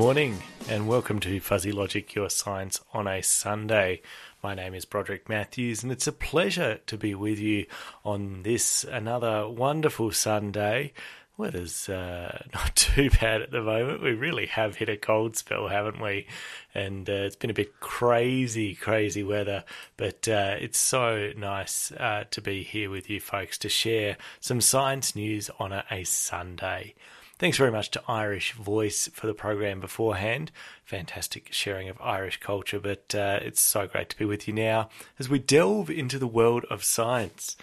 morning, and welcome to Fuzzy Logic, your science on a Sunday. My name is Broderick Matthews, and it's a pleasure to be with you on this another wonderful Sunday. Weather's uh, not too bad at the moment. We really have hit a cold spell, haven't we? And uh, it's been a bit crazy, crazy weather, but uh, it's so nice uh, to be here with you folks to share some science news on a, a Sunday. Thanks very much to Irish Voice for the program beforehand. Fantastic sharing of Irish culture, but uh, it's so great to be with you now as we delve into the world of science.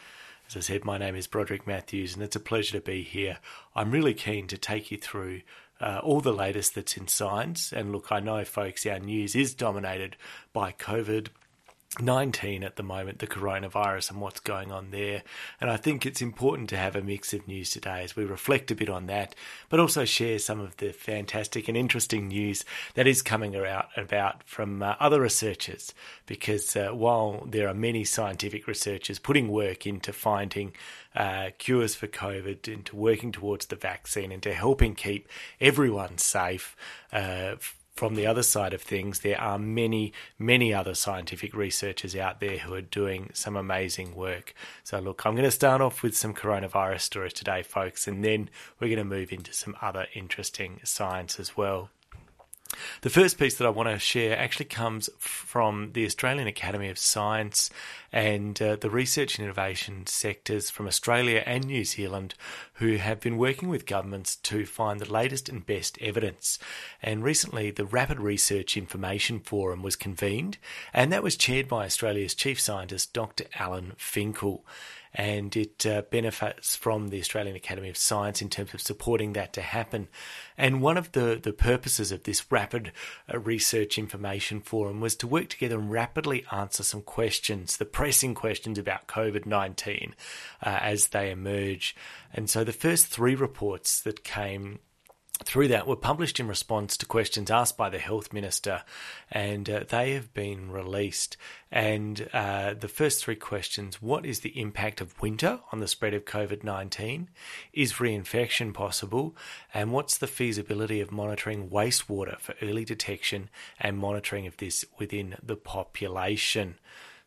As I said, my name is Broderick Matthews, and it's a pleasure to be here. I'm really keen to take you through uh, all the latest that's in science. And look, I know, folks, our news is dominated by COVID 19 at the moment, the coronavirus and what's going on there. And I think it's important to have a mix of news today as we reflect a bit on that, but also share some of the fantastic and interesting news that is coming out about from uh, other researchers. Because uh, while there are many scientific researchers putting work into finding uh, cures for COVID, into working towards the vaccine, into helping keep everyone safe uh, from the other side of things, there are many, many other scientific researchers out there who are doing some amazing work. So, look, I'm going to start off with some coronavirus stories today, folks, and then we're going to move into some other interesting science as well. The first piece that I want to share actually comes from the Australian Academy of Science and uh, the research and innovation sectors from Australia and New Zealand who have been working with governments to find the latest and best evidence. And recently, the Rapid Research Information Forum was convened, and that was chaired by Australia's Chief Scientist, Dr. Alan Finkel and it uh, benefits from the Australian Academy of Science in terms of supporting that to happen. And one of the, the purposes of this rapid uh, research information forum was to work together and rapidly answer some questions, the pressing questions about COVID 19 uh, as they emerge. And so the first three reports that came through that were published in response to questions asked by the health minister, and uh, they have been released. And uh, the first three questions what is the impact of winter on the spread of COVID 19? Is reinfection possible? And what's the feasibility of monitoring wastewater for early detection and monitoring of this within the population?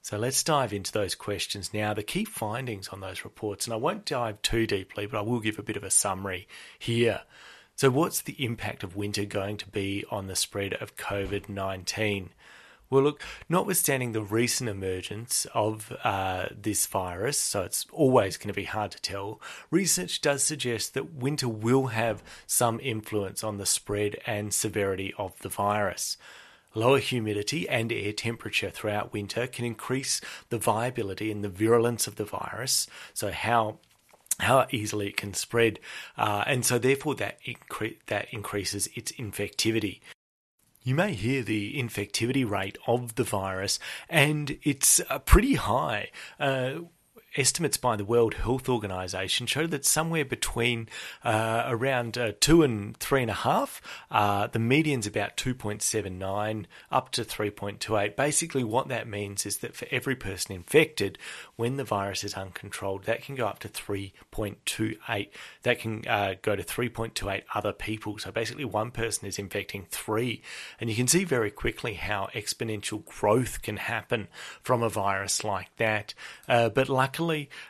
So let's dive into those questions now. The key findings on those reports, and I won't dive too deeply, but I will give a bit of a summary here. So, what's the impact of winter going to be on the spread of COVID 19? Well, look, notwithstanding the recent emergence of uh, this virus, so it's always going to be hard to tell, research does suggest that winter will have some influence on the spread and severity of the virus. Lower humidity and air temperature throughout winter can increase the viability and the virulence of the virus, so how how easily it can spread, uh, and so therefore that incre- that increases its infectivity. You may hear the infectivity rate of the virus, and it's uh, pretty high. Uh, estimates by the World Health Organization show that somewhere between uh, around uh, two and three and a half, uh, the median's about 2.79 up to 3.28. Basically, what that means is that for every person infected, when the virus is uncontrolled, that can go up to 3.28. That can uh, go to 3.28 other people. So basically, one person is infecting three. And you can see very quickly how exponential growth can happen from a virus like that. Uh, but luckily,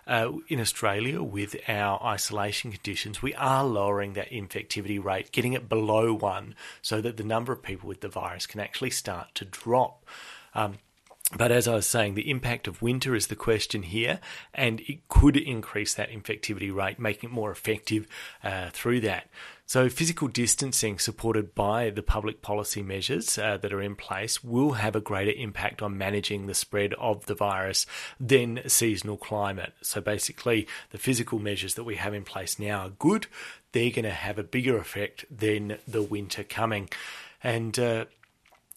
uh, in Australia, with our isolation conditions, we are lowering that infectivity rate, getting it below one, so that the number of people with the virus can actually start to drop. Um, but as I was saying, the impact of winter is the question here, and it could increase that infectivity rate, making it more effective uh, through that. So, physical distancing supported by the public policy measures uh, that are in place will have a greater impact on managing the spread of the virus than seasonal climate. So, basically, the physical measures that we have in place now are good. They're going to have a bigger effect than the winter coming. And uh,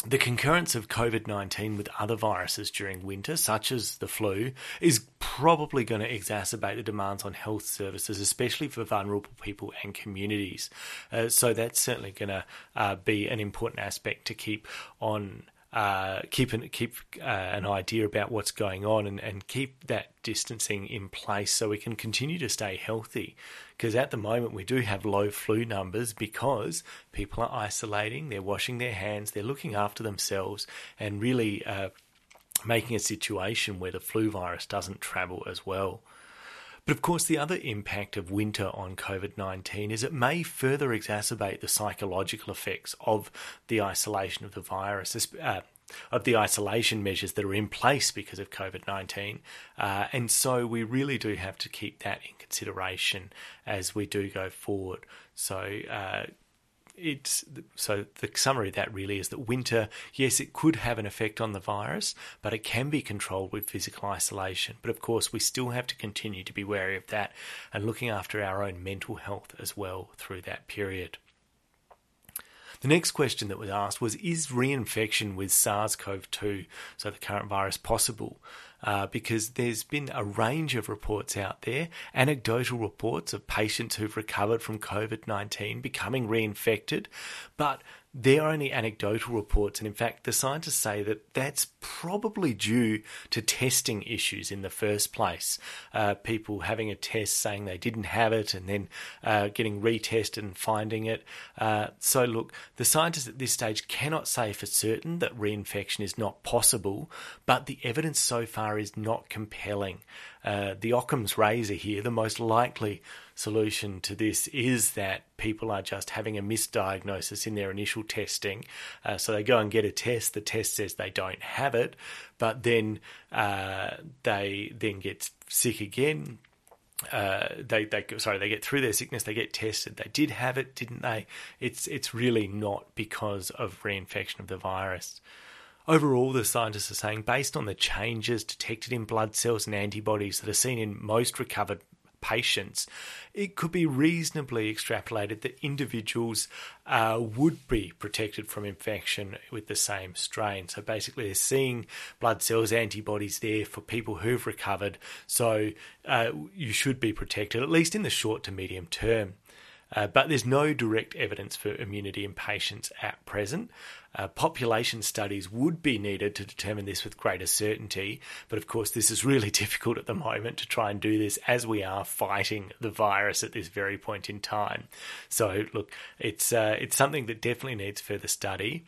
the concurrence of COVID 19 with other viruses during winter, such as the flu, is probably going to exacerbate the demands on health services, especially for vulnerable people and communities. Uh, so, that's certainly going to uh, be an important aspect to keep on uh, keep an, keep uh, an idea about what's going on and, and keep that distancing in place so we can continue to stay healthy. Because at the moment we do have low flu numbers because people are isolating, they're washing their hands, they're looking after themselves, and really uh, making a situation where the flu virus doesn't travel as well. But of course, the other impact of winter on COVID 19 is it may further exacerbate the psychological effects of the isolation of the virus. Uh, of the isolation measures that are in place because of COVID 19. Uh, and so we really do have to keep that in consideration as we do go forward. So, uh, it's so the summary of that really is that winter, yes, it could have an effect on the virus, but it can be controlled with physical isolation. But of course, we still have to continue to be wary of that and looking after our own mental health as well through that period. The next question that was asked was Is reinfection with SARS CoV 2, so the current virus, possible? Uh, because there's been a range of reports out there, anecdotal reports of patients who've recovered from COVID 19 becoming reinfected, but they're only anecdotal reports. And in fact, the scientists say that that's probably due to testing issues in the first place. Uh, people having a test saying they didn't have it and then uh, getting retested and finding it. Uh, so, look, the scientists at this stage cannot say for certain that reinfection is not possible, but the evidence so far is not compelling. Uh, the Occam's razor here, the most likely solution to this is that people are just having a misdiagnosis in their initial testing. Uh, so they go and get a test. The test says they don't have it, but then uh, they then get sick again. Uh, they they sorry they get through their sickness. They get tested. They did have it, didn't they? It's it's really not because of reinfection of the virus. Overall, the scientists are saying, based on the changes detected in blood cells and antibodies that are seen in most recovered patients, it could be reasonably extrapolated that individuals uh, would be protected from infection with the same strain. So basically, they're seeing blood cells, antibodies there for people who've recovered. So uh, you should be protected, at least in the short to medium term. Uh, but there's no direct evidence for immunity in patients at present. Uh, population studies would be needed to determine this with greater certainty, but of course, this is really difficult at the moment to try and do this as we are fighting the virus at this very point in time. So, look, it's uh, it's something that definitely needs further study.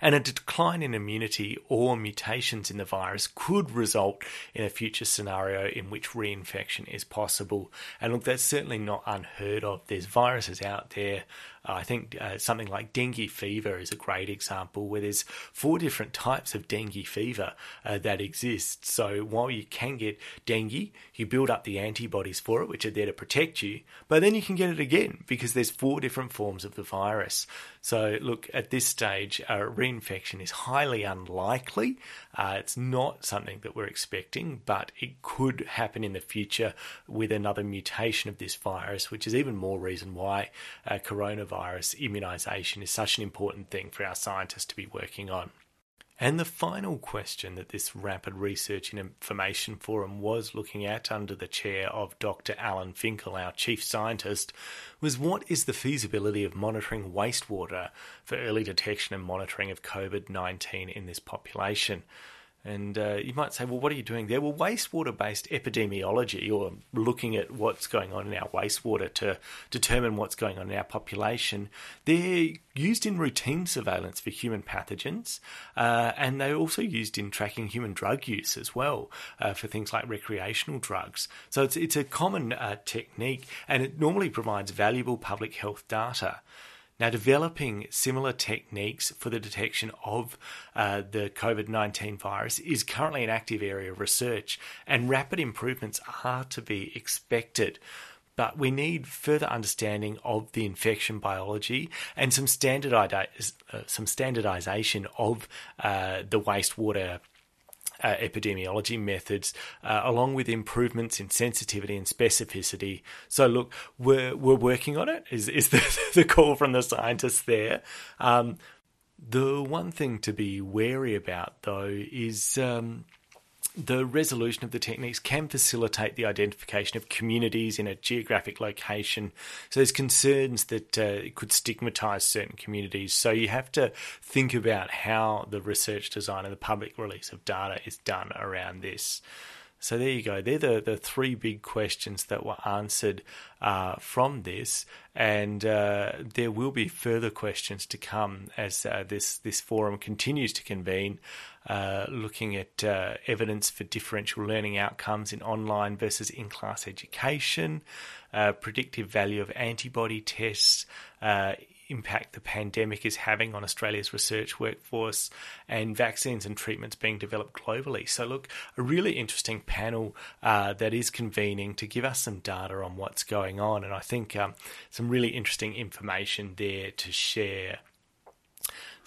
And a decline in immunity or mutations in the virus could result in a future scenario in which reinfection is possible. And look, that's certainly not unheard of. There's viruses out there I think uh, something like dengue fever is a great example where there's four different types of dengue fever uh, that exist. So while you can get dengue, you build up the antibodies for it, which are there to protect you, but then you can get it again because there's four different forms of the virus. So look, at this stage, uh, reinfection is highly unlikely. Uh, it's not something that we're expecting, but it could happen in the future with another mutation of this virus, which is even more reason why uh, coronavirus virus immunisation is such an important thing for our scientists to be working on. And the final question that this Rapid Research and Information Forum was looking at under the chair of Dr. Alan Finkel, our chief scientist, was what is the feasibility of monitoring wastewater for early detection and monitoring of COVID 19 in this population? And uh, you might say, well, what are you doing there? Well, wastewater based epidemiology, or looking at what's going on in our wastewater to determine what's going on in our population, they're used in routine surveillance for human pathogens, uh, and they're also used in tracking human drug use as well uh, for things like recreational drugs. So it's, it's a common uh, technique, and it normally provides valuable public health data. Now, developing similar techniques for the detection of uh, the COVID 19 virus is currently an active area of research, and rapid improvements are to be expected. But we need further understanding of the infection biology and some, uh, standardization of uh, the wastewater uh, epidemiology methods, uh, along with improvements in sensitivity and specificity. So, look, we're we're working on it. Is is the, the call from the scientists there? Um, the one thing to be wary about, though, is um, the resolution of the techniques can facilitate the identification of communities in a geographic location. So there's concerns that uh, it could stigmatise certain communities. So you have to think about how the research design and the public release of data is done around this. So there you go. They're the, the three big questions that were answered uh, from this, and uh, there will be further questions to come as uh, this this forum continues to convene, uh, looking at uh, evidence for differential learning outcomes in online versus in class education, uh, predictive value of antibody tests impact the pandemic is having on Australia's research workforce and vaccines and treatments being developed globally. So, look, a really interesting panel uh, that is convening to give us some data on what's going on, and I think um, some really interesting information there to share.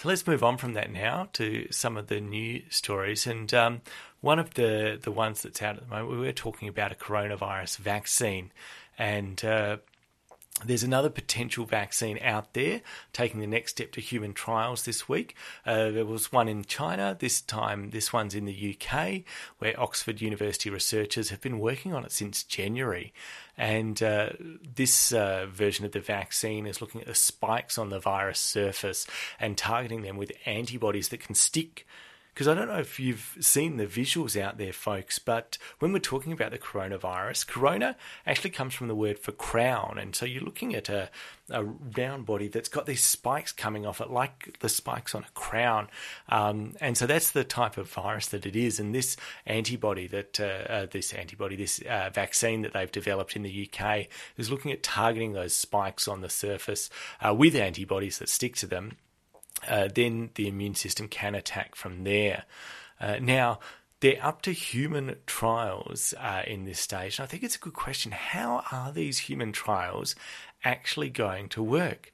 So let's move on from that now to some of the new stories. And um, one of the, the ones that's out at the moment, we were talking about a coronavirus vaccine. And uh, there's another potential vaccine out there taking the next step to human trials this week. Uh, there was one in China. This time, this one's in the UK, where Oxford University researchers have been working on it since January. And uh, this uh, version of the vaccine is looking at the spikes on the virus surface and targeting them with antibodies that can stick because I don't know if you've seen the visuals out there, folks, but when we're talking about the coronavirus, corona actually comes from the word for crown. And so you're looking at a, a round body that's got these spikes coming off it, like the spikes on a crown. Um, and so that's the type of virus that it is. And this antibody that, uh, uh, this antibody, this uh, vaccine that they've developed in the UK is looking at targeting those spikes on the surface uh, with antibodies that stick to them uh, then the immune system can attack from there. Uh, now, they're up to human trials uh, in this stage. And I think it's a good question. How are these human trials actually going to work?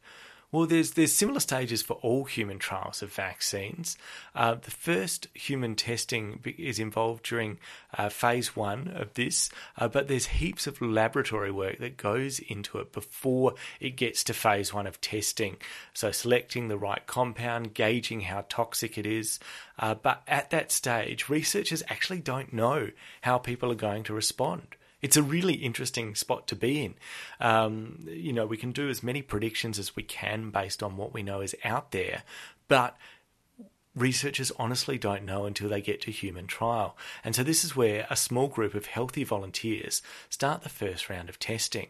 Well, there's there's similar stages for all human trials of vaccines. Uh, the first human testing is involved during uh, phase one of this, uh, but there's heaps of laboratory work that goes into it before it gets to phase one of testing. So selecting the right compound, gauging how toxic it is. Uh, but at that stage, researchers actually don't know how people are going to respond it's a really interesting spot to be in. Um, you know, we can do as many predictions as we can based on what we know is out there, but researchers honestly don't know until they get to human trial. And so this is where a small group of healthy volunteers start the first round of testing.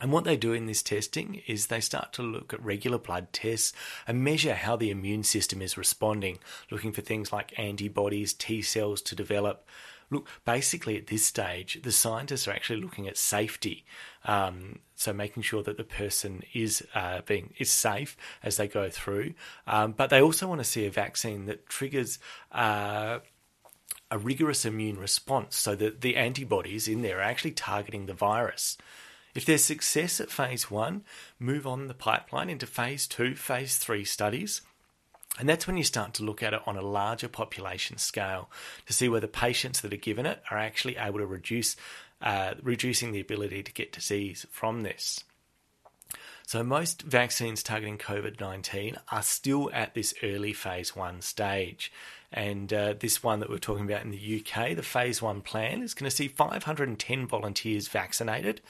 And what they do in this testing is they start to look at regular blood tests and measure how the immune system is responding, looking for things like antibodies, T cells to develop, Look, basically at this stage, the scientists are actually looking at safety. Um, so making sure that the person is uh, being is safe as they go through, um, but they also want to see a vaccine that triggers. Uh, a rigorous immune response so that the antibodies in there are actually targeting the virus. If there's success at phase one, move on the pipeline into phase two, phase three studies and that's when you start to look at it on a larger population scale to see whether patients that are given it are actually able to reduce uh, reducing the ability to get disease from this. So most vaccines targeting COVID nineteen are still at this early phase one stage, and uh, this one that we're talking about in the UK, the phase one plan, is going to see 510 volunteers vaccinated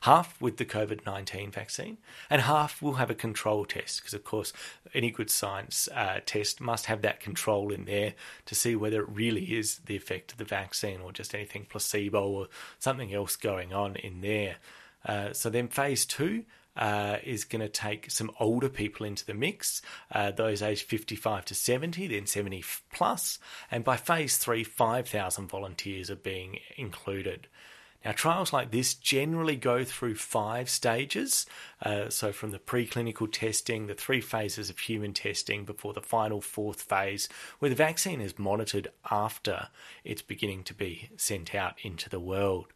half with the COVID 19 vaccine, and half will have a control test, because of course, any good science uh, test must have that control in there to see whether it really is the effect of the vaccine or just anything placebo or something else going on in there. Uh, so then, phase two. Uh, is going to take some older people into the mix, uh, those aged 55 to 70, then 70 plus, and by phase three, 5,000 volunteers are being included. Now, trials like this generally go through five stages. Uh, so, from the preclinical testing, the three phases of human testing before the final fourth phase, where the vaccine is monitored after it's beginning to be sent out into the world.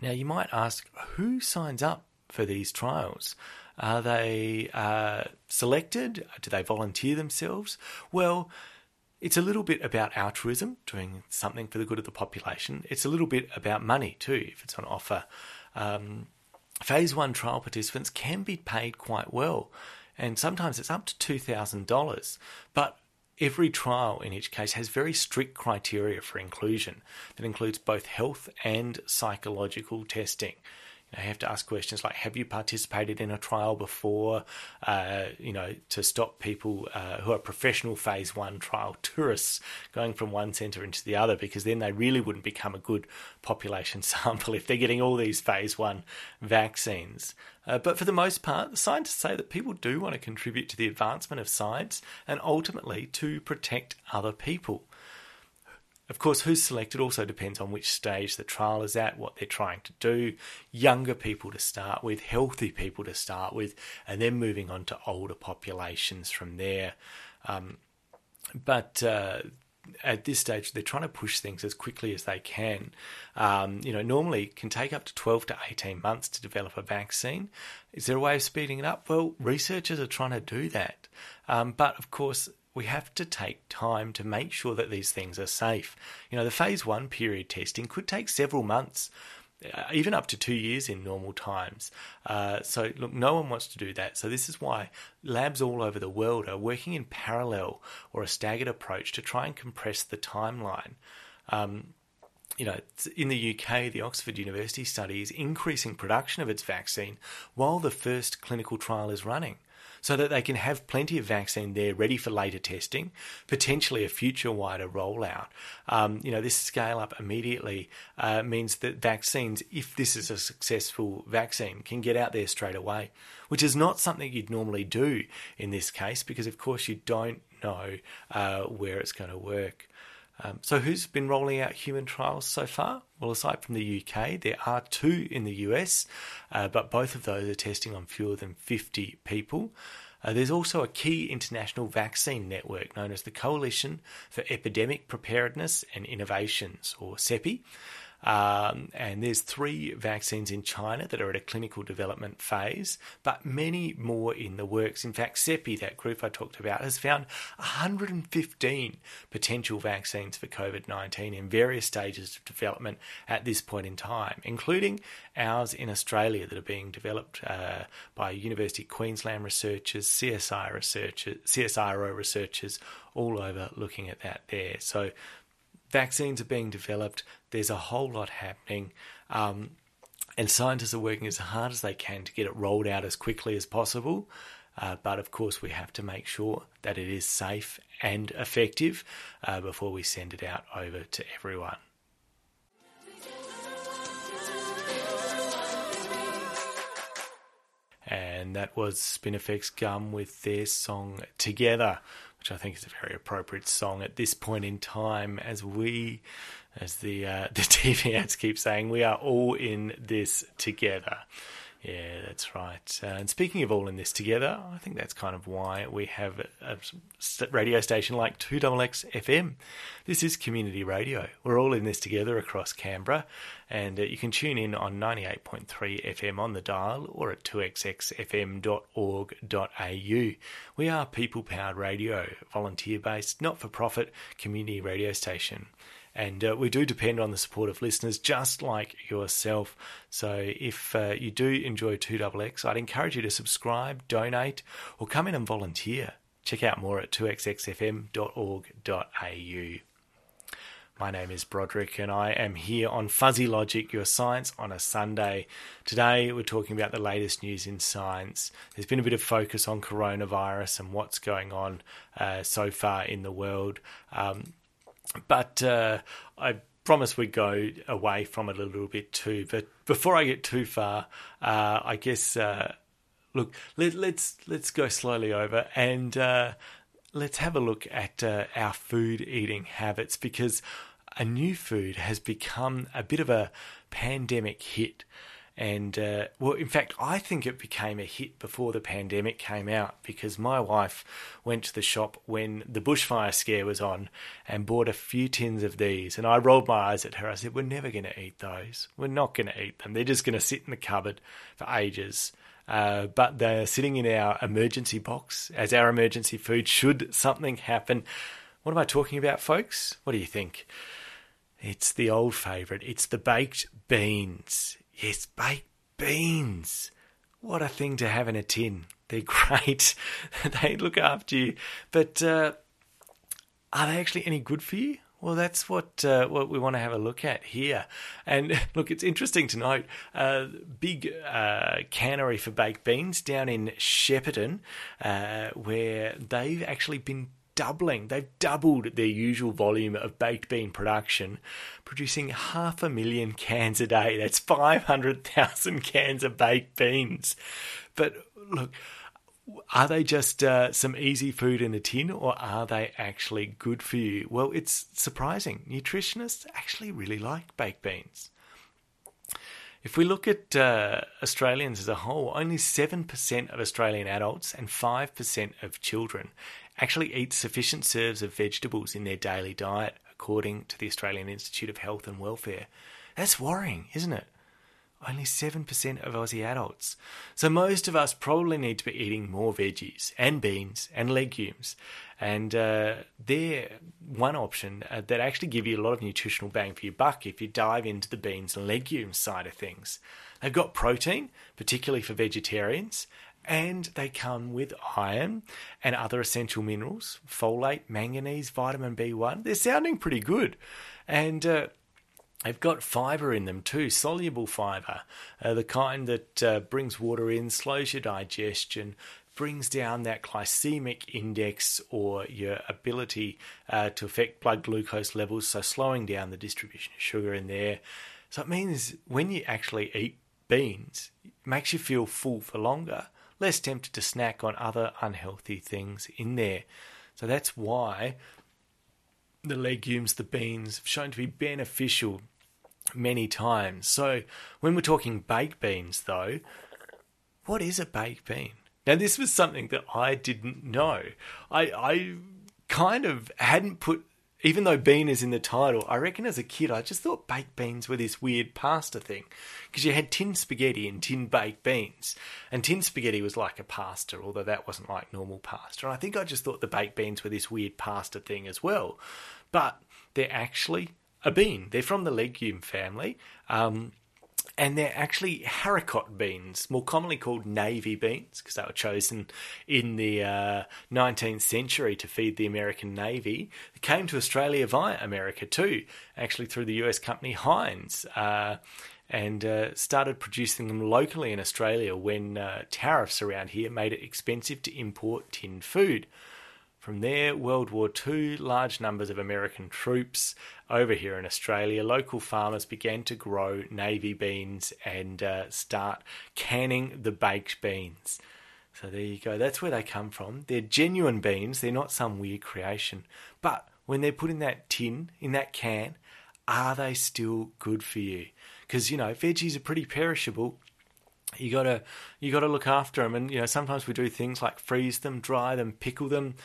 Now, you might ask who signs up for these trials? Are they uh, selected? Do they volunteer themselves? Well, it's a little bit about altruism, doing something for the good of the population. It's a little bit about money too, if it's on offer. Um, phase one trial participants can be paid quite well, and sometimes it's up to $2,000. But every trial in each case has very strict criteria for inclusion that includes both health and psychological testing. You have to ask questions like Have you participated in a trial before? Uh, you know, to stop people uh, who are professional phase one trial tourists going from one centre into the other, because then they really wouldn't become a good population sample if they're getting all these phase one vaccines. Uh, but for the most part, the scientists say that people do want to contribute to the advancement of science and ultimately to protect other people. Of course, who's selected also depends on which stage the trial is at, what they're trying to do. Younger people to start with, healthy people to start with, and then moving on to older populations from there. Um, but uh, at this stage, they're trying to push things as quickly as they can. Um, you know, normally it can take up to 12 to 18 months to develop a vaccine. Is there a way of speeding it up? Well, researchers are trying to do that. Um, but of course, we have to take time to make sure that these things are safe. You know, the phase one period testing could take several months. Uh, even up to two years in normal times. Uh, so, look, no one wants to do that. So, this is why labs all over the world are working in parallel or a staggered approach to try and compress the timeline. Um, you know, in the UK, the Oxford University study is increasing production of its vaccine while the first clinical trial is running so that they can have plenty of vaccine there ready for later testing, potentially a future wider rollout. Um, you know, this scale up immediately uh, means that vaccines, if this is a successful vaccine, can get out there straight away, which is not something you'd normally do in this case because, of course, you don't know uh, where it's going to work. Um, so, who's been rolling out human trials so far? Well, aside from the UK, there are two in the US, uh, but both of those are testing on fewer than 50 people. Uh, there's also a key international vaccine network known as the Coalition for Epidemic Preparedness and Innovations, or CEPI. Um, and there's three vaccines in China that are at a clinical development phase, but many more in the works. In fact, CEPI, that group I talked about, has found 115 potential vaccines for COVID 19 in various stages of development at this point in time, including ours in Australia that are being developed uh, by University of Queensland researchers, CSI researchers, CSIRO researchers, all over looking at that there. So vaccines are being developed. There's a whole lot happening. Um, and scientists are working as hard as they can to get it rolled out as quickly as possible. Uh, but of course, we have to make sure that it is safe and effective uh, before we send it out over to everyone. And that was Spinifex Gum with their song Together which I think is a very appropriate song at this point in time as we, as the uh, the TV ads keep saying, we are all in this together. Yeah, that's right. Uh, and speaking of all in this together, I think that's kind of why we have a, radio station like 2XX FM. This is community radio. We're all in this together across Canberra, and uh, you can tune in on 98.3 FM on the dial or at 2xxfm.org.au. We are people powered radio, volunteer based, not for profit community radio station. And uh, we do depend on the support of listeners just like yourself. So if uh, you do enjoy 2XX, I'd encourage you to subscribe, donate, or come in and volunteer. Check out more at 2xxfm.org.au. My name is Broderick, and I am here on Fuzzy Logic, your science on a Sunday. Today, we're talking about the latest news in science. There's been a bit of focus on coronavirus and what's going on uh, so far in the world. Um, but uh, I promise we go away from it a little bit too. But before I get too far, uh, I guess uh, look let, us let's, let's go slowly over and uh, let's have a look at uh, our food eating habits because a new food has become a bit of a pandemic hit. And uh, well, in fact, I think it became a hit before the pandemic came out because my wife went to the shop when the bushfire scare was on and bought a few tins of these. And I rolled my eyes at her. I said, We're never going to eat those. We're not going to eat them. They're just going to sit in the cupboard for ages. Uh, but they're sitting in our emergency box as our emergency food should something happen. What am I talking about, folks? What do you think? It's the old favourite. It's the baked beans. Yes, baked beans. What a thing to have in a tin. They're great. they look after you. But uh, are they actually any good for you? Well, that's what uh, what we want to have a look at here. And look, it's interesting to note uh, big uh, cannery for baked beans down in Shepparton, uh, where they've actually been doubling. They've doubled their usual volume of baked bean production, producing half a million cans a day. That's 500,000 cans of baked beans. But look, are they just uh, some easy food in a tin or are they actually good for you? Well, it's surprising. Nutritionists actually really like baked beans. If we look at uh, Australians as a whole, only 7% of Australian adults and 5% of children actually eat sufficient serves of vegetables in their daily diet, according to the Australian Institute of Health and Welfare. That's worrying, isn't it? only 7% of Aussie adults. So most of us probably need to be eating more veggies and beans and legumes. And uh, they're one option uh, that actually give you a lot of nutritional bang for your buck if you dive into the beans and legumes side of things. They've got protein, particularly for vegetarians, and they come with iron and other essential minerals, folate, manganese, vitamin B1. They're sounding pretty good. And uh, They've got fibre in them too, soluble fibre, uh, the kind that uh, brings water in, slows your digestion, brings down that glycemic index or your ability uh, to affect blood glucose levels, so slowing down the distribution of sugar in there. So it means when you actually eat beans, it makes you feel full for longer, less tempted to snack on other unhealthy things in there. So that's why the legumes, the beans, have shown to be beneficial many times. So when we're talking baked beans, though, what is a baked bean? Now, this was something that I didn't know. I, I kind of hadn't put, even though bean is in the title, I reckon as a kid I just thought baked beans were this weird pasta thing. Because you had tin spaghetti and tin baked beans. And tin spaghetti was like a pasta, although that wasn't like normal pasta. And I think I just thought the baked beans were this weird pasta thing as well. But they're actually a bean. They're from the legume family. Um, and they're actually haricot beans, more commonly called navy beans, because they were chosen in the uh, 19th century to feed the American Navy. They came to Australia via America too, actually through the US company Heinz, uh, and uh, started producing them locally in Australia when uh, tariffs around here made it expensive to import tinned food. From there, World War II, large numbers of American troops over here in Australia, local farmers began to grow navy beans and uh, start canning the baked beans. So there you go. That's where they come from. They're genuine beans. They're not some weird creation. But when they're put in that tin, in that can, are they still good for you? Because you know veggies are pretty perishable. You gotta you gotta look after them, and you know sometimes we do things like freeze them, dry them, pickle them.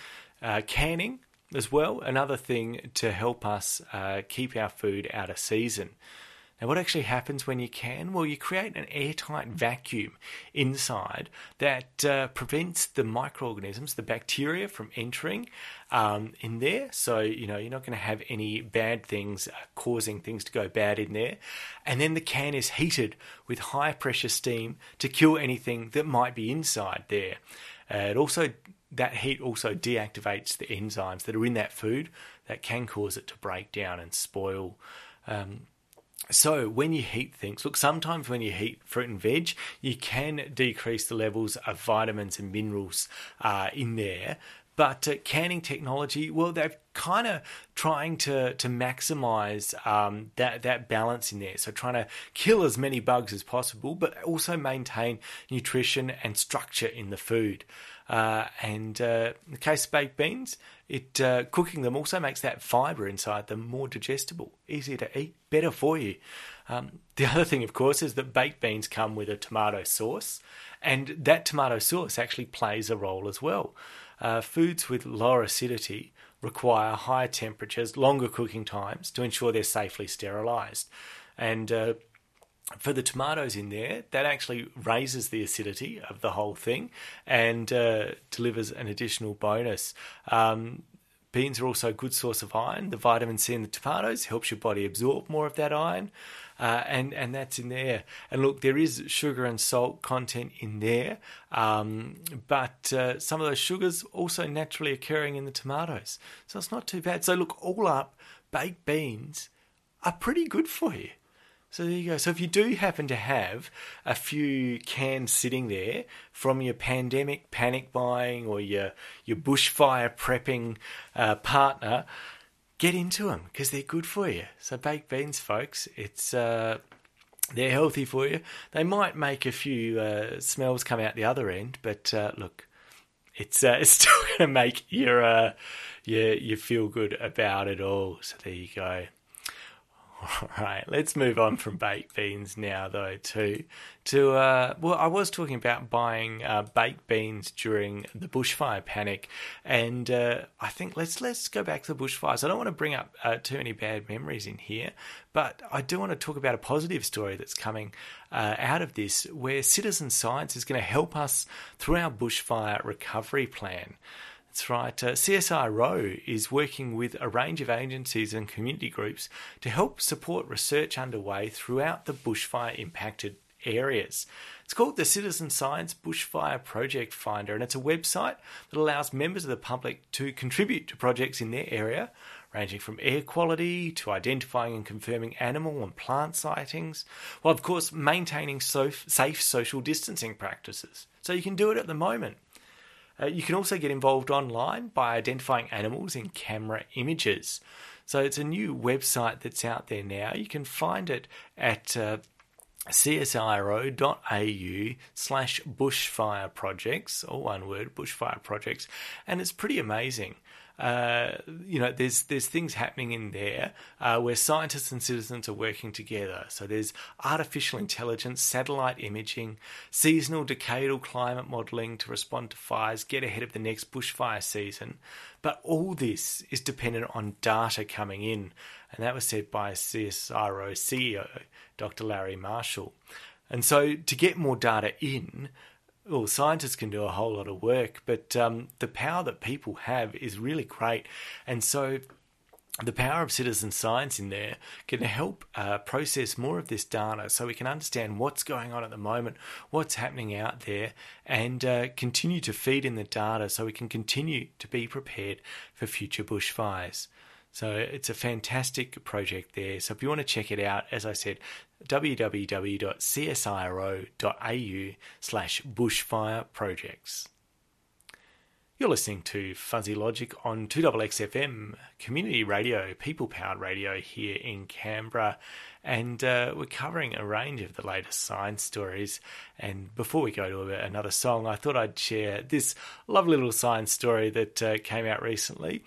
Uh, canning as well, another thing to help us uh, keep our food out of season. Now, what actually happens when you can? Well, you create an airtight vacuum inside that uh, prevents the microorganisms, the bacteria, from entering um, in there. So, you know, you're not going to have any bad things uh, causing things to go bad in there. And then the can is heated with high pressure steam to kill anything that might be inside there. Uh, it also that heat also deactivates the enzymes that are in that food that can cause it to break down and spoil. Um, so when you heat things, look, sometimes when you heat fruit and veg, you can decrease the levels of vitamins and minerals uh, in there. But uh, canning technology, well, they're kind of trying to to maximize um, that that balance in there. So trying to kill as many bugs as possible, but also maintain nutrition and structure in the food. Uh, and uh, the case of baked beans, it uh, cooking them also makes that fibre inside them more digestible, easier to eat, better for you. Um, the other thing, of course, is that baked beans come with a tomato sauce, and that tomato sauce actually plays a role as well. Uh, foods with lower acidity require higher temperatures, longer cooking times to ensure they're safely sterilised. And uh, for the tomatoes in there, that actually raises the acidity of the whole thing and uh, delivers an additional bonus. Um, beans are also a good source of iron. The vitamin C in the tomatoes helps your body absorb more of that iron, uh, and and that's in there. And look, there is sugar and salt content in there, um, but uh, some of those sugars also naturally occurring in the tomatoes, so it's not too bad. So look, all up, baked beans are pretty good for you. So there you go. So if you do happen to have a few cans sitting there from your pandemic panic buying or your your bushfire prepping uh, partner, get into them because they're good for you. So baked beans, folks, it's uh, they're healthy for you. They might make a few uh, smells come out the other end, but uh, look, it's uh, it's still going to make your uh, you you feel good about it all. So there you go. All right, let's move on from baked beans now, though, to to uh, well, I was talking about buying uh, baked beans during the bushfire panic, and uh, I think let's let's go back to the bushfires. I don't want to bring up uh, too many bad memories in here, but I do want to talk about a positive story that's coming uh, out of this, where citizen science is going to help us through our bushfire recovery plan. That's right. Uh, CSIRO is working with a range of agencies and community groups to help support research underway throughout the bushfire impacted areas. It's called the Citizen Science Bushfire Project Finder, and it's a website that allows members of the public to contribute to projects in their area, ranging from air quality to identifying and confirming animal and plant sightings, while of course maintaining safe social distancing practices. So you can do it at the moment. Uh, you can also get involved online by identifying animals in camera images. So it's a new website that's out there now. You can find it at uh, csiro.au slash bushfire projects, or one word, bushfire projects, and it's pretty amazing. Uh, you know, there's there's things happening in there uh, where scientists and citizens are working together. So there's artificial intelligence, satellite imaging, seasonal decadal climate modelling to respond to fires, get ahead of the next bushfire season. But all this is dependent on data coming in, and that was said by CSIRO CEO Dr. Larry Marshall. And so to get more data in, well, scientists can do a whole lot of work, but um, the power that people have is really great. And so the power of citizen science in there can help uh, process more of this data so we can understand what's going on at the moment, what's happening out there, and uh, continue to feed in the data so we can continue to be prepared for future bushfires. So it's a fantastic project there. So if you want to check it out, as I said, www.csiro.au slash bushfire projects. You're listening to Fuzzy Logic on 2XXFM, community radio, people powered radio here in Canberra. And uh, we're covering a range of the latest science stories. And before we go to another song, I thought I'd share this lovely little science story that uh, came out recently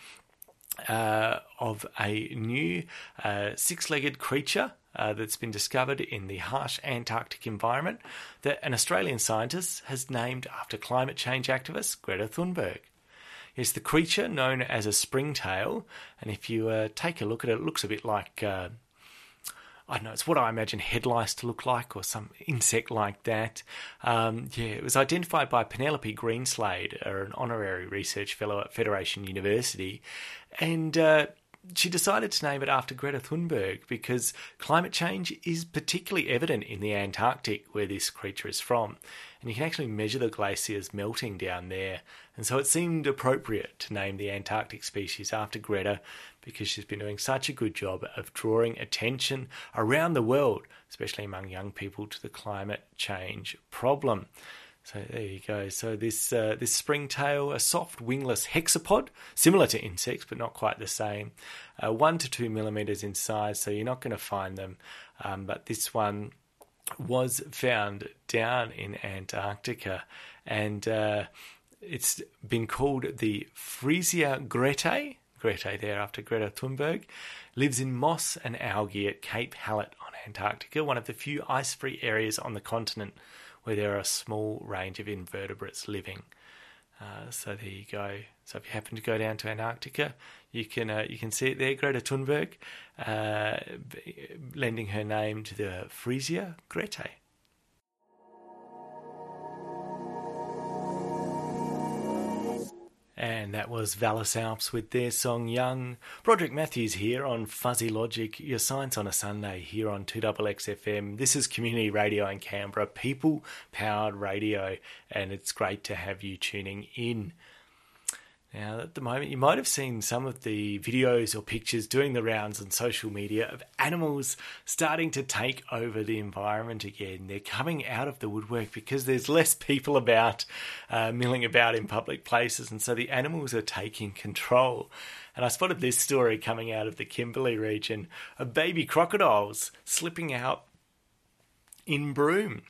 uh, of a new uh, six legged creature. Uh, that's been discovered in the harsh Antarctic environment that an Australian scientist has named after climate change activist Greta Thunberg. It's the creature known as a springtail, and if you uh, take a look at it, it looks a bit like uh, I don't know, it's what I imagine head lice to look like or some insect like that. Um, yeah, it was identified by Penelope Greenslade, an honorary research fellow at Federation University, and uh, she decided to name it after Greta Thunberg because climate change is particularly evident in the Antarctic, where this creature is from. And you can actually measure the glaciers melting down there. And so it seemed appropriate to name the Antarctic species after Greta because she's been doing such a good job of drawing attention around the world, especially among young people, to the climate change problem. So there you go. So this uh, this springtail, a soft wingless hexapod, similar to insects but not quite the same, uh, one to two millimeters in size. So you're not going to find them, um, but this one was found down in Antarctica, and uh, it's been called the Friesea gretae. Gretae there after Greta Thunberg, lives in moss and algae at Cape Hallett on Antarctica, one of the few ice-free areas on the continent where there are a small range of invertebrates living. Uh, so there you go. So if you happen to go down to Antarctica, you can uh, you can see it there. Greta Thunberg, uh, lending her name to the Friesea gretae. And that was Vallis Alps with their song Young. Broderick Matthews here on Fuzzy Logic, your science on a Sunday here on 2XXFM. This is community radio in Canberra, people powered radio, and it's great to have you tuning in. Now, at the moment, you might have seen some of the videos or pictures doing the rounds on social media of animals starting to take over the environment again. They're coming out of the woodwork because there's less people about uh, milling about in public places, and so the animals are taking control. And I spotted this story coming out of the Kimberley region of baby crocodiles slipping out in Broome.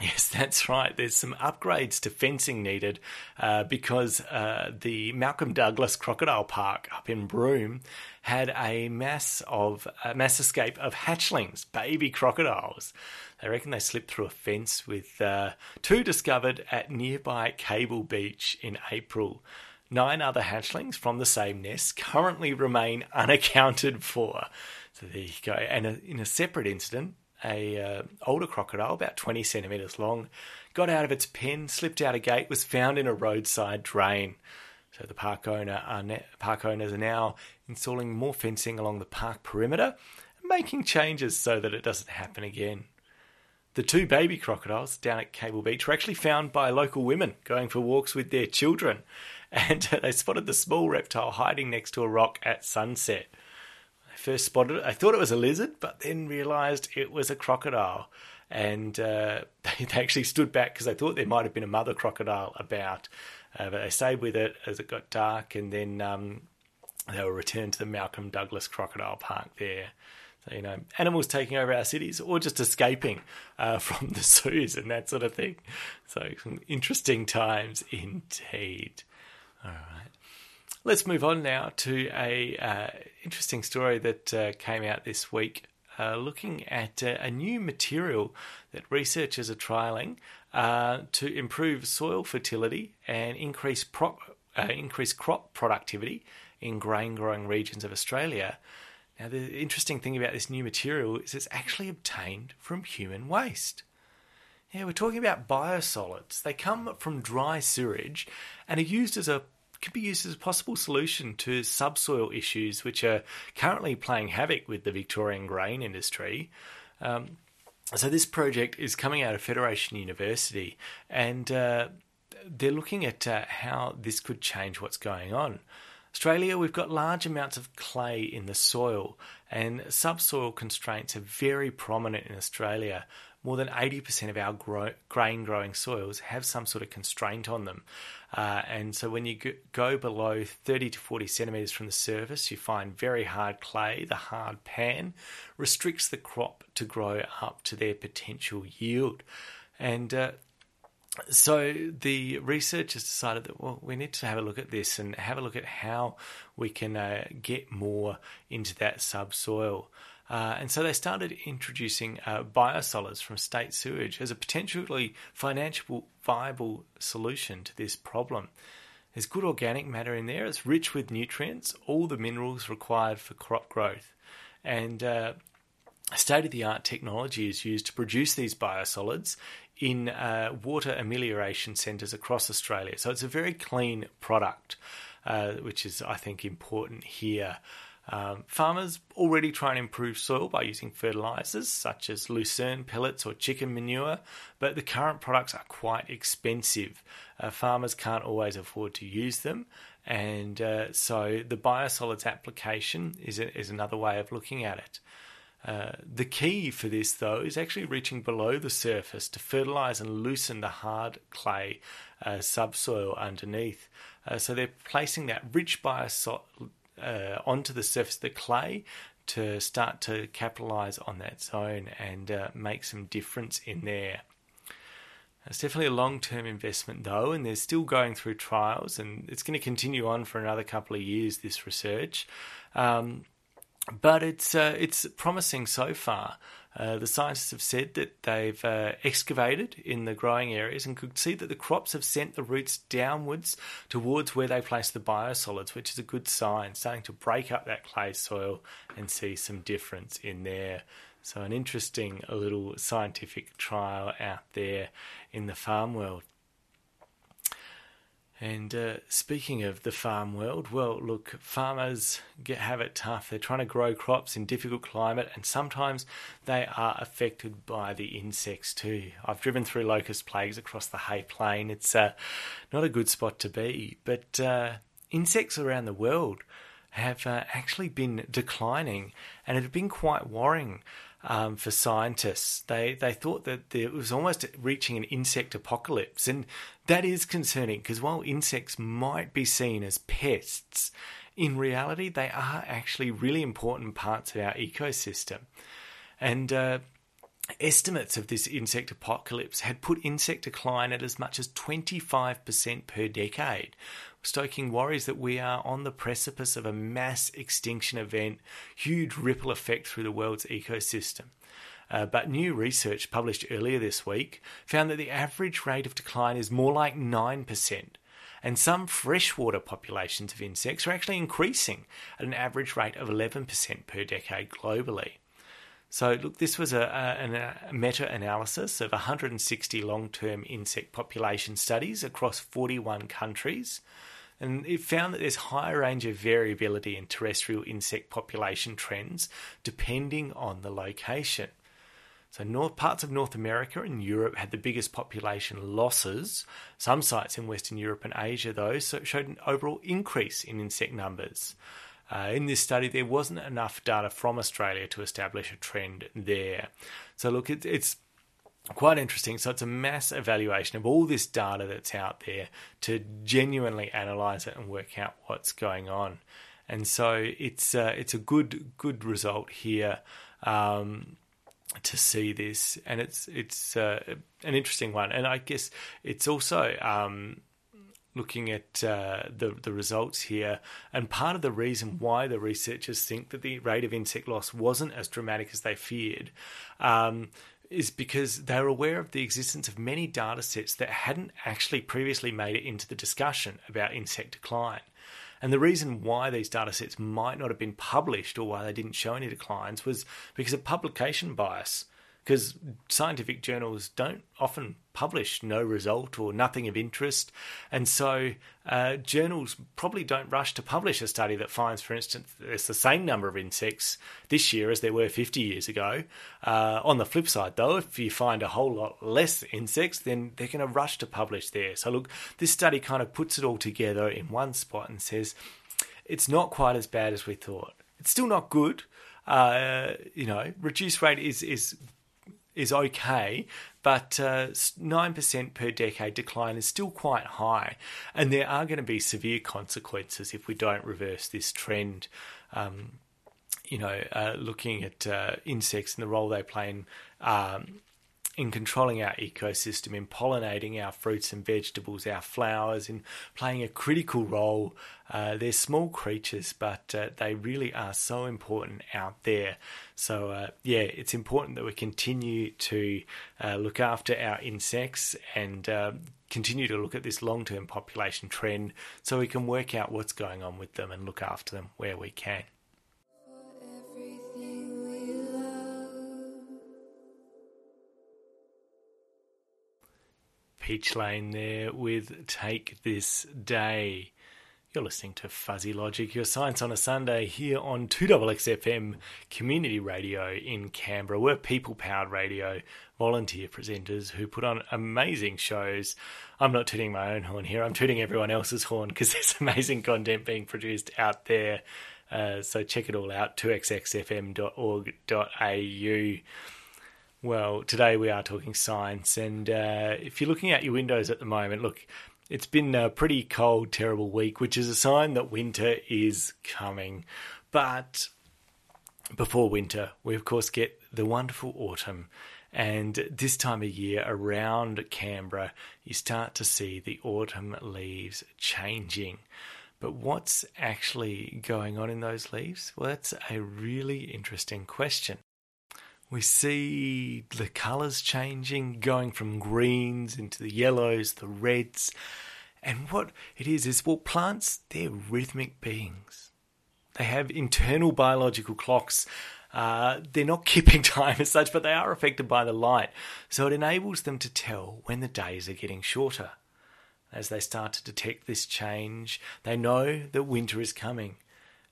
Yes, that's right. There's some upgrades to fencing needed uh, because uh, the Malcolm Douglas Crocodile Park up in Broome had a mass of a mass escape of hatchlings, baby crocodiles. They reckon they slipped through a fence with uh, two discovered at nearby Cable Beach in April. Nine other hatchlings from the same nest currently remain unaccounted for. So there you go. And in a separate incident, a uh, older crocodile, about 20 centimetres long, got out of its pen, slipped out a gate, was found in a roadside drain. So the park owner ne- park owners are now installing more fencing along the park perimeter, and making changes so that it doesn't happen again. The two baby crocodiles down at Cable Beach were actually found by local women going for walks with their children, and they spotted the small reptile hiding next to a rock at sunset first spotted it, I thought it was a lizard, but then realised it was a crocodile. And uh, they, they, actually stood back because they thought there might have been a mother crocodile about. Uh, but they stayed with it as it got dark, and then um, they were returned to the Malcolm Douglas Crocodile Park there. So, you know, animals taking over our cities or just escaping uh, from the zoos and that sort of thing. So, some interesting times indeed. All right. Let's move on now to a uh, interesting story that uh, came out this week, uh, looking at uh, a new material that researchers are trialing uh, to improve soil fertility and increase prop, uh, increase crop productivity in grain growing regions of Australia. Now, the interesting thing about this new material is it's actually obtained from human waste. Yeah, we're talking about biosolids. They come from dry sewage and are used as a can be used as a possible solution to subsoil issues which are currently playing havoc with the Victorian grain industry. Um, so, this project is coming out of Federation University and uh, they're looking at uh, how this could change what's going on. Australia, we've got large amounts of clay in the soil, and subsoil constraints are very prominent in Australia. More than 80% of our grow- grain growing soils have some sort of constraint on them. Uh, and so when you go below 30 to 40 centimetres from the surface, you find very hard clay. The hard pan restricts the crop to grow up to their potential yield. And uh, so the researchers decided that well we need to have a look at this and have a look at how we can uh, get more into that subsoil. Uh, and so they started introducing uh, biosolids from state sewage as a potentially financially viable solution to this problem. There's good organic matter in there. It's rich with nutrients, all the minerals required for crop growth, and uh, state of the art technology is used to produce these biosolids in uh, water amelioration centres across Australia. So it's a very clean product, uh, which is, I think, important here. Um, farmers already try and improve soil by using fertilisers such as lucerne pellets or chicken manure, but the current products are quite expensive. Uh, farmers can't always afford to use them, and uh, so the biosolids application is, a, is another way of looking at it. Uh, the key for this, though, is actually reaching below the surface to fertilise and loosen the hard clay uh, subsoil underneath. Uh, so they're placing that rich biosol uh, onto the surface of the clay to start to capitalise on that zone and uh, make some difference in there. It's definitely a long term investment though, and they're still going through trials, and it's going to continue on for another couple of years. This research, um, but it's uh, it's promising so far. Uh, the scientists have said that they've uh, excavated in the growing areas and could see that the crops have sent the roots downwards towards where they place the biosolids, which is a good sign, starting to break up that clay soil and see some difference in there. So, an interesting little scientific trial out there in the farm world. And uh, speaking of the farm world, well, look, farmers get, have it tough. They're trying to grow crops in difficult climate, and sometimes they are affected by the insects too. I've driven through locust plagues across the Hay Plain. It's uh, not a good spot to be, but uh, insects around the world have uh, actually been declining, and it has been quite worrying um, for scientists. They they thought that it was almost reaching an insect apocalypse, and that is concerning because while insects might be seen as pests, in reality they are actually really important parts of our ecosystem, and. Uh, estimates of this insect apocalypse had put insect decline at as much as 25% per decade, stoking worries that we are on the precipice of a mass extinction event, huge ripple effect through the world's ecosystem. Uh, but new research published earlier this week found that the average rate of decline is more like 9%. And some freshwater populations of insects are actually increasing at an average rate of 11% per decade globally. So, look, this was a, a, a meta analysis of 160 long term insect population studies across 41 countries and it found that there's a higher range of variability in terrestrial insect population trends depending on the location. So, north parts of North America and Europe had the biggest population losses. Some sites in Western Europe and Asia, though, showed an overall increase in insect numbers. Uh, in this study, there wasn't enough data from Australia to establish a trend there. So, look, it, it's quite interesting. So it's a mass evaluation of all this data that's out there to genuinely analyze it and work out what's going on. And so it's uh, it's a good good result here um, to see this, and it's it's uh, an interesting one. And I guess it's also um, looking at uh, the the results here, and part of the reason why the researchers think that the rate of insect loss wasn't as dramatic as they feared. Um, is because they're aware of the existence of many data sets that hadn't actually previously made it into the discussion about insect decline. And the reason why these data sets might not have been published or why they didn't show any declines was because of publication bias because scientific journals don't often publish no result or nothing of interest. And so uh, journals probably don't rush to publish a study that finds, for instance, there's the same number of insects this year as there were 50 years ago. Uh, on the flip side, though, if you find a whole lot less insects, then they're going to rush to publish there. So, look, this study kind of puts it all together in one spot and says it's not quite as bad as we thought. It's still not good. Uh, you know, reduced rate is is is okay, but uh, 9% per decade decline is still quite high. And there are going to be severe consequences if we don't reverse this trend. Um, you know, uh, looking at uh, insects and the role they play in um, in controlling our ecosystem, in pollinating our fruits and vegetables, our flowers, in playing a critical role. Uh, they're small creatures, but uh, they really are so important out there. So, uh, yeah, it's important that we continue to uh, look after our insects and uh, continue to look at this long term population trend so we can work out what's going on with them and look after them where we can. Peach Lane there with Take This Day. You're listening to Fuzzy Logic, your science on a Sunday here on 2XXFM Community Radio in Canberra. We're people powered radio, volunteer presenters who put on amazing shows. I'm not tooting my own horn here, I'm tooting everyone else's horn because there's amazing content being produced out there. Uh, so check it all out 2xxfm.org.au. Well, today we are talking science, and uh, if you're looking out your windows at the moment, look, it's been a pretty cold, terrible week, which is a sign that winter is coming. But before winter, we of course get the wonderful autumn. And this time of year around Canberra, you start to see the autumn leaves changing. But what's actually going on in those leaves? Well, that's a really interesting question. We see the colours changing, going from greens into the yellows, the reds. And what it is, is well, plants, they're rhythmic beings. They have internal biological clocks. Uh, they're not keeping time as such, but they are affected by the light. So it enables them to tell when the days are getting shorter. As they start to detect this change, they know that winter is coming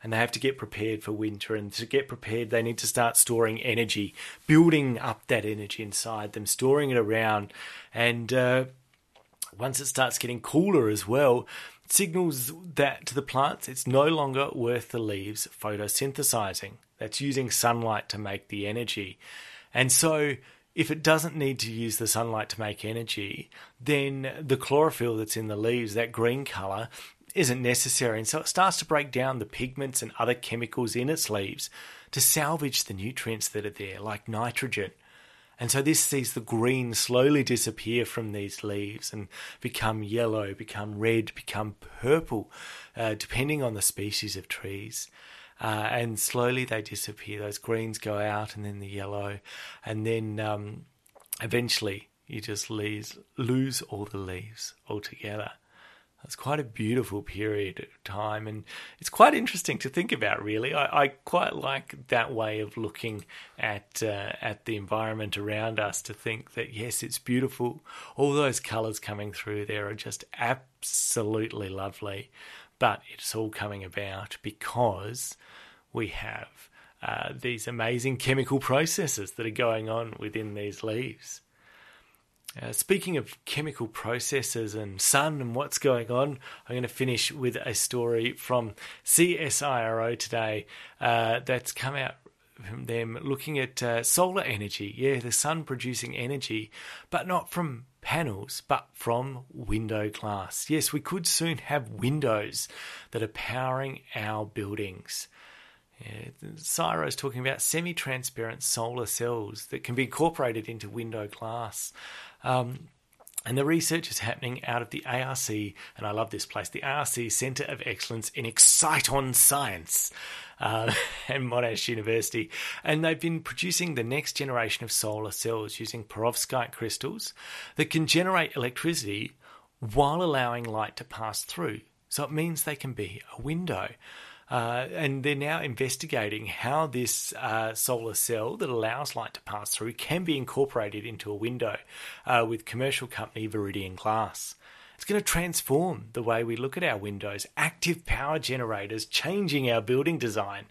and they have to get prepared for winter. And to get prepared, they need to start storing energy, building up that energy inside them, storing it around. And uh, once it starts getting cooler as well, signals that to the plants it's no longer worth the leaves photosynthesizing. That's using sunlight to make the energy. And so if it doesn't need to use the sunlight to make energy, then the chlorophyll that's in the leaves, that green color, isn't necessary. And so it starts to break down the pigments and other chemicals in its leaves to salvage the nutrients that are there, like nitrogen. And so this sees the green slowly disappear from these leaves and become yellow, become red, become purple, uh, depending on the species of trees. Uh, and slowly they disappear. Those greens go out, and then the yellow, and then um, eventually you just lose, lose all the leaves altogether. It's quite a beautiful period of time, and it's quite interesting to think about. Really, I, I quite like that way of looking at uh, at the environment around us. To think that yes, it's beautiful. All those colours coming through there are just absolutely lovely, but it's all coming about because we have uh, these amazing chemical processes that are going on within these leaves. Uh, speaking of chemical processes and sun and what's going on, I'm going to finish with a story from CSIRO today uh, that's come out from them looking at uh, solar energy. Yeah, the sun producing energy, but not from panels, but from window glass. Yes, we could soon have windows that are powering our buildings. Yeah, is talking about semi transparent solar cells that can be incorporated into window glass. Um, and the research is happening out of the ARC, and I love this place, the ARC Centre of Excellence in Exciton Science uh, and Monash University. And they've been producing the next generation of solar cells using perovskite crystals that can generate electricity while allowing light to pass through. So it means they can be a window. Uh, and they're now investigating how this uh, solar cell that allows light to pass through can be incorporated into a window uh, with commercial company Viridian Glass. It's going to transform the way we look at our windows. Active power generators changing our building design.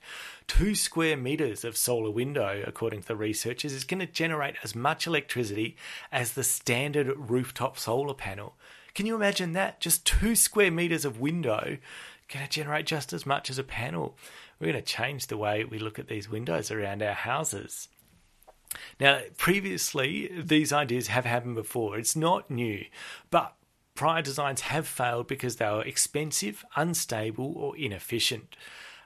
Two square meters of solar window, according to the researchers, is going to generate as much electricity as the standard rooftop solar panel. Can you imagine that? Just two square meters of window going to generate just as much as a panel. We're going to change the way we look at these windows around our houses. Now, previously, these ideas have happened before. It's not new, but prior designs have failed because they were expensive, unstable, or inefficient.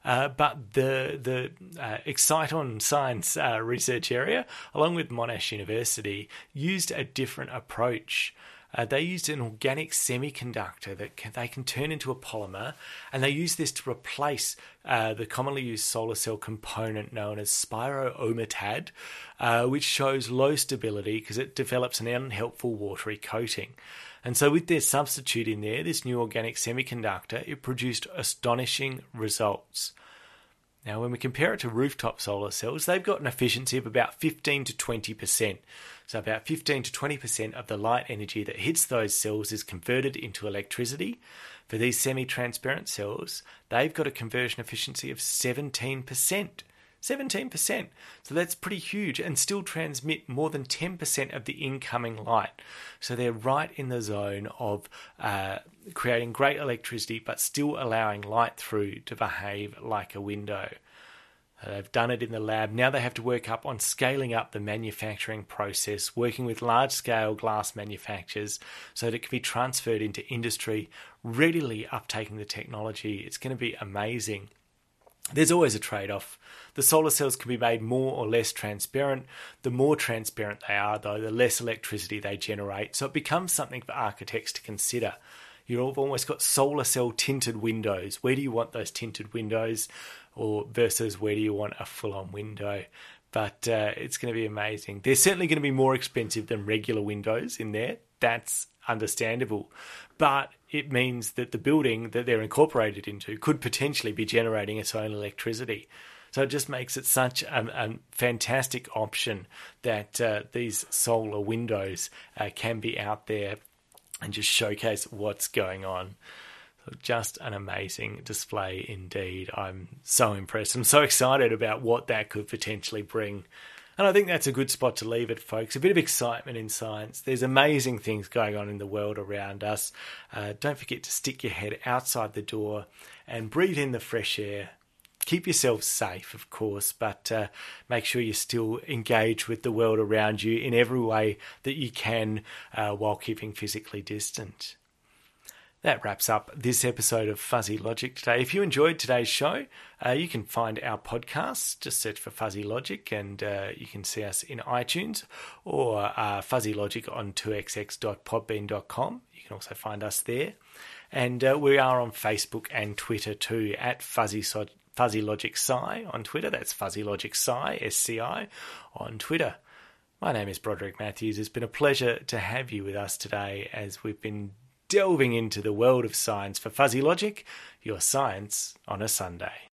Uh, but the the uh, Exciton Science uh, research area, along with Monash University, used a different approach. Uh, they used an organic semiconductor that can, they can turn into a polymer, and they use this to replace uh, the commonly used solar cell component known as spiro-OMeTAD, uh, which shows low stability because it develops an unhelpful watery coating. And so, with their substitute in there, this new organic semiconductor, it produced astonishing results. Now, when we compare it to rooftop solar cells, they've got an efficiency of about 15 to 20%. So, about 15 to 20% of the light energy that hits those cells is converted into electricity. For these semi transparent cells, they've got a conversion efficiency of 17%. 17%. So that's pretty huge and still transmit more than 10% of the incoming light. So they're right in the zone of uh, creating great electricity but still allowing light through to behave like a window. They've done it in the lab. Now they have to work up on scaling up the manufacturing process, working with large scale glass manufacturers so that it can be transferred into industry, readily uptaking the technology. It's going to be amazing. There's always a trade off. The solar cells can be made more or less transparent. The more transparent they are, though, the less electricity they generate. So it becomes something for architects to consider. You've almost got solar cell tinted windows. Where do you want those tinted windows? Or versus where do you want a full on window? But uh, it's going to be amazing. They're certainly going to be more expensive than regular windows in there. That's understandable. But it means that the building that they're incorporated into could potentially be generating its own electricity. So it just makes it such a, a fantastic option that uh, these solar windows uh, can be out there and just showcase what's going on. Just an amazing display indeed. I'm so impressed. I'm so excited about what that could potentially bring. And I think that's a good spot to leave it, folks. A bit of excitement in science. There's amazing things going on in the world around us. Uh, don't forget to stick your head outside the door and breathe in the fresh air. Keep yourself safe, of course, but uh, make sure you still engage with the world around you in every way that you can uh, while keeping physically distant. That wraps up this episode of Fuzzy Logic today. If you enjoyed today's show, uh, you can find our podcast. Just search for Fuzzy Logic and uh, you can see us in iTunes or uh, Fuzzy Logic on 2xx.podbean.com. You can also find us there. And uh, we are on Facebook and Twitter too at Fuzzy, so- Fuzzy Logic Sci on Twitter. That's Fuzzy Logic Sci, S C I, on Twitter. My name is Broderick Matthews. It's been a pleasure to have you with us today as we've been delving into the world of science for Fuzzy Logic, your science on a Sunday.